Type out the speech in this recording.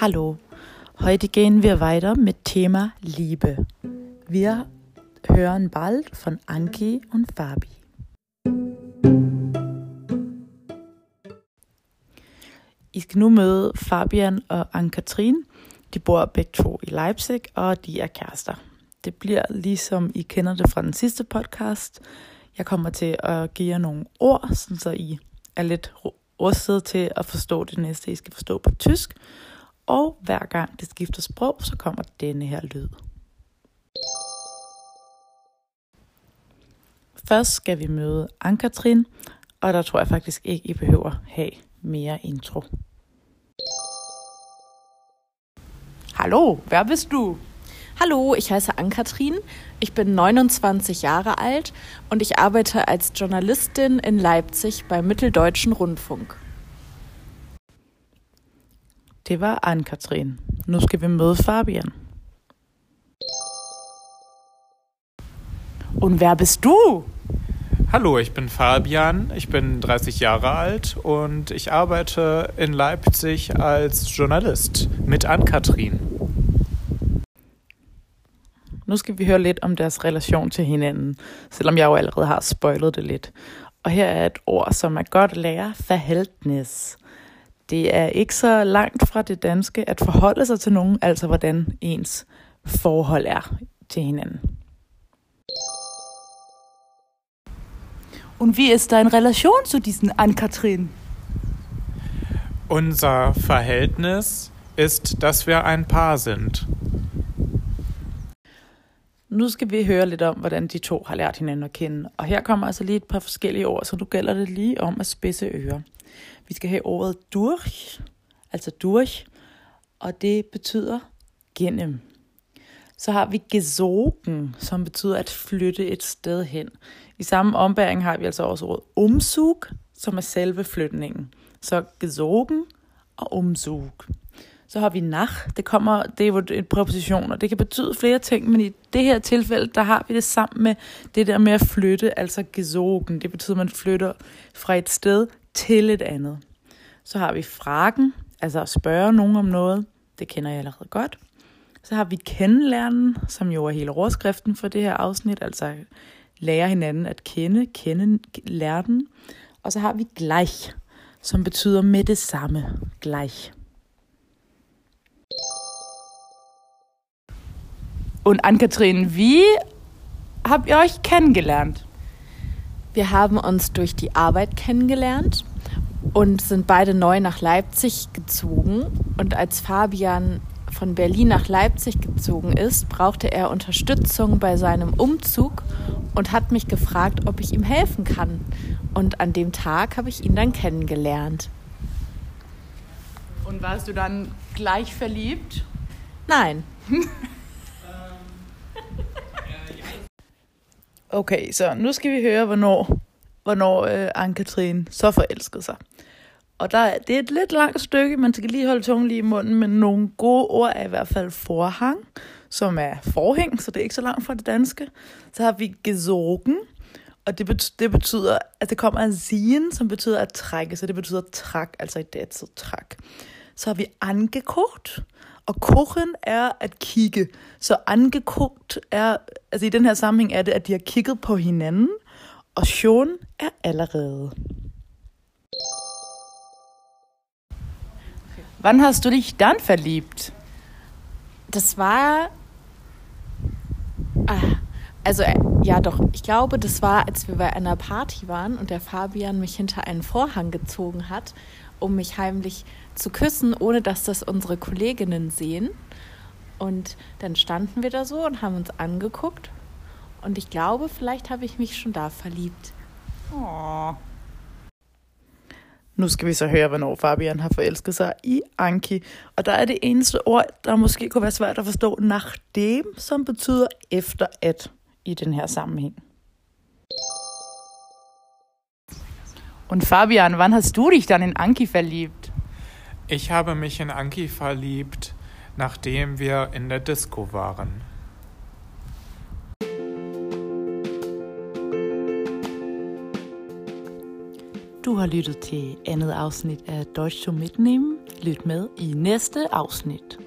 Hallo, heute gehen wir weiter mit Thema Liebe. Wir hören bald von Anki und Fabi. I skal nu møde Fabian og Anne-Katrin. De bor begge to i Leipzig, og de er kærester. Det bliver ligesom I kender det fra den sidste podcast. Jeg kommer til at give jer nogle ord, så I er lidt rustet til at forstå det næste, I skal forstå på tysk. Og hver gang det skifter sprog, så kommer denne her lyd. Først skal vi møde Ann-Katrin, og der tror jeg faktisk ikke, I behøver have mere intro. Hallo, wer bist du? Hallo, ich heiße Ann-Kathrin, ich bin 29 Jahre alt und ich arbeite als Journalistin in Leipzig beim Mitteldeutschen Rundfunk. Det var Ann-Katrin. Nu skal vi møde Fabian. Und wer bist du? Hallo, ich bin Fabian, ich bin 30 Jahre alt und ich arbeite in Leipzig als Journalist mit Ann-Katrin. Nu skal vi høre lidt om deres relation til hinanden, selvom jeg jo allerede har spoilet det lidt. Og her er et ord, som er godt at lære, verhältnis. Det er ikke så langt fra det danske at forholde sig til nogen, altså hvordan ens forhold er til hinanden. Und wie ist deine Relation zu diesen Ann-Kathrin? Unser Verhältnis ist, dass wir ein Paar sind. Nu skal vi høre lidt om, hvordan de to har lært hinanden at kende. Og her kommer altså lige et par forskellige ord, så du gælder det lige om at spidse ører. Vi skal have ordet durch, altså durch, og det betyder gennem. Så har vi gesogen, som betyder at flytte et sted hen. I samme ombæring har vi altså også ordet umsug, som er selve flytningen. Så gesogen og umsug. Så har vi nach, det kommer, det er jo en præposition, og det kan betyde flere ting, men i det her tilfælde, der har vi det sammen med det der med at flytte, altså gesogen. Det betyder, at man flytter fra et sted til et andet. Så har vi fragen, altså at spørge nogen om noget. Det kender jeg allerede godt. Så har vi kendelærnen, som jo er hele overskriften for det her afsnit, altså lære hinanden at kende, kende lærten. Og så har vi gleich, som betyder med det samme, gleich. Und Ann-Kathrin, wie habt ihr euch kennengelernt? Wir haben uns durch die Arbeit kennengelernt und sind beide neu nach Leipzig gezogen. Und als Fabian von Berlin nach Leipzig gezogen ist, brauchte er Unterstützung bei seinem Umzug und hat mich gefragt, ob ich ihm helfen kann. Und an dem Tag habe ich ihn dann kennengelernt. Und warst du dann gleich verliebt? Nein. Okay, så nu skal vi høre, hvornår, hvornår øh, Anne-Katrine så forelskede sig. Og der, er- det er et lidt langt stykke, man skal lige holde tungen lige i munden, men nogle gode ord er i hvert fald forhang, som er forhæng, så det er ikke så langt fra det danske. Så har vi gesogen, og det, betyder, det betyder, at det kommer af zien, som betyder at trække, så det betyder træk, altså i datid træk. Så har vi angekogt, kochen er at kigge. Så angekogt er, altså i den her sammenhæng er det, at de har kigget på hinanden, og schon er allerede. Wann hast du dich dann verliebt? Das war. Ah, also, äh, ja, doch. Ich glaube, das war, als wir bei einer Party waren und der Fabian mich hinter einen Vorhang gezogen hat, um mich heimlich zu küssen, ohne dass das unsere Kolleginnen sehen. Und dann standen wir da so und haben uns angeguckt. Und ich glaube, vielleicht habe ich mich schon da verliebt. Åh. Nu skal vi så høre, hvornår Fabian har forelsket sig i Anki. Og der er det eneste ord, der måske kunne være svært at forstå, nachdem, som betyder efter at i den her sammenhæng. Und Fabian, wann hast du dich dann in Anki verliebt? Ich habe mich in Anki verliebt, nachdem wir in der Disco waren. Du har lyttet til andet afsnit af Deutsch zum Mitnehmen. Lyt med i næste afsnit.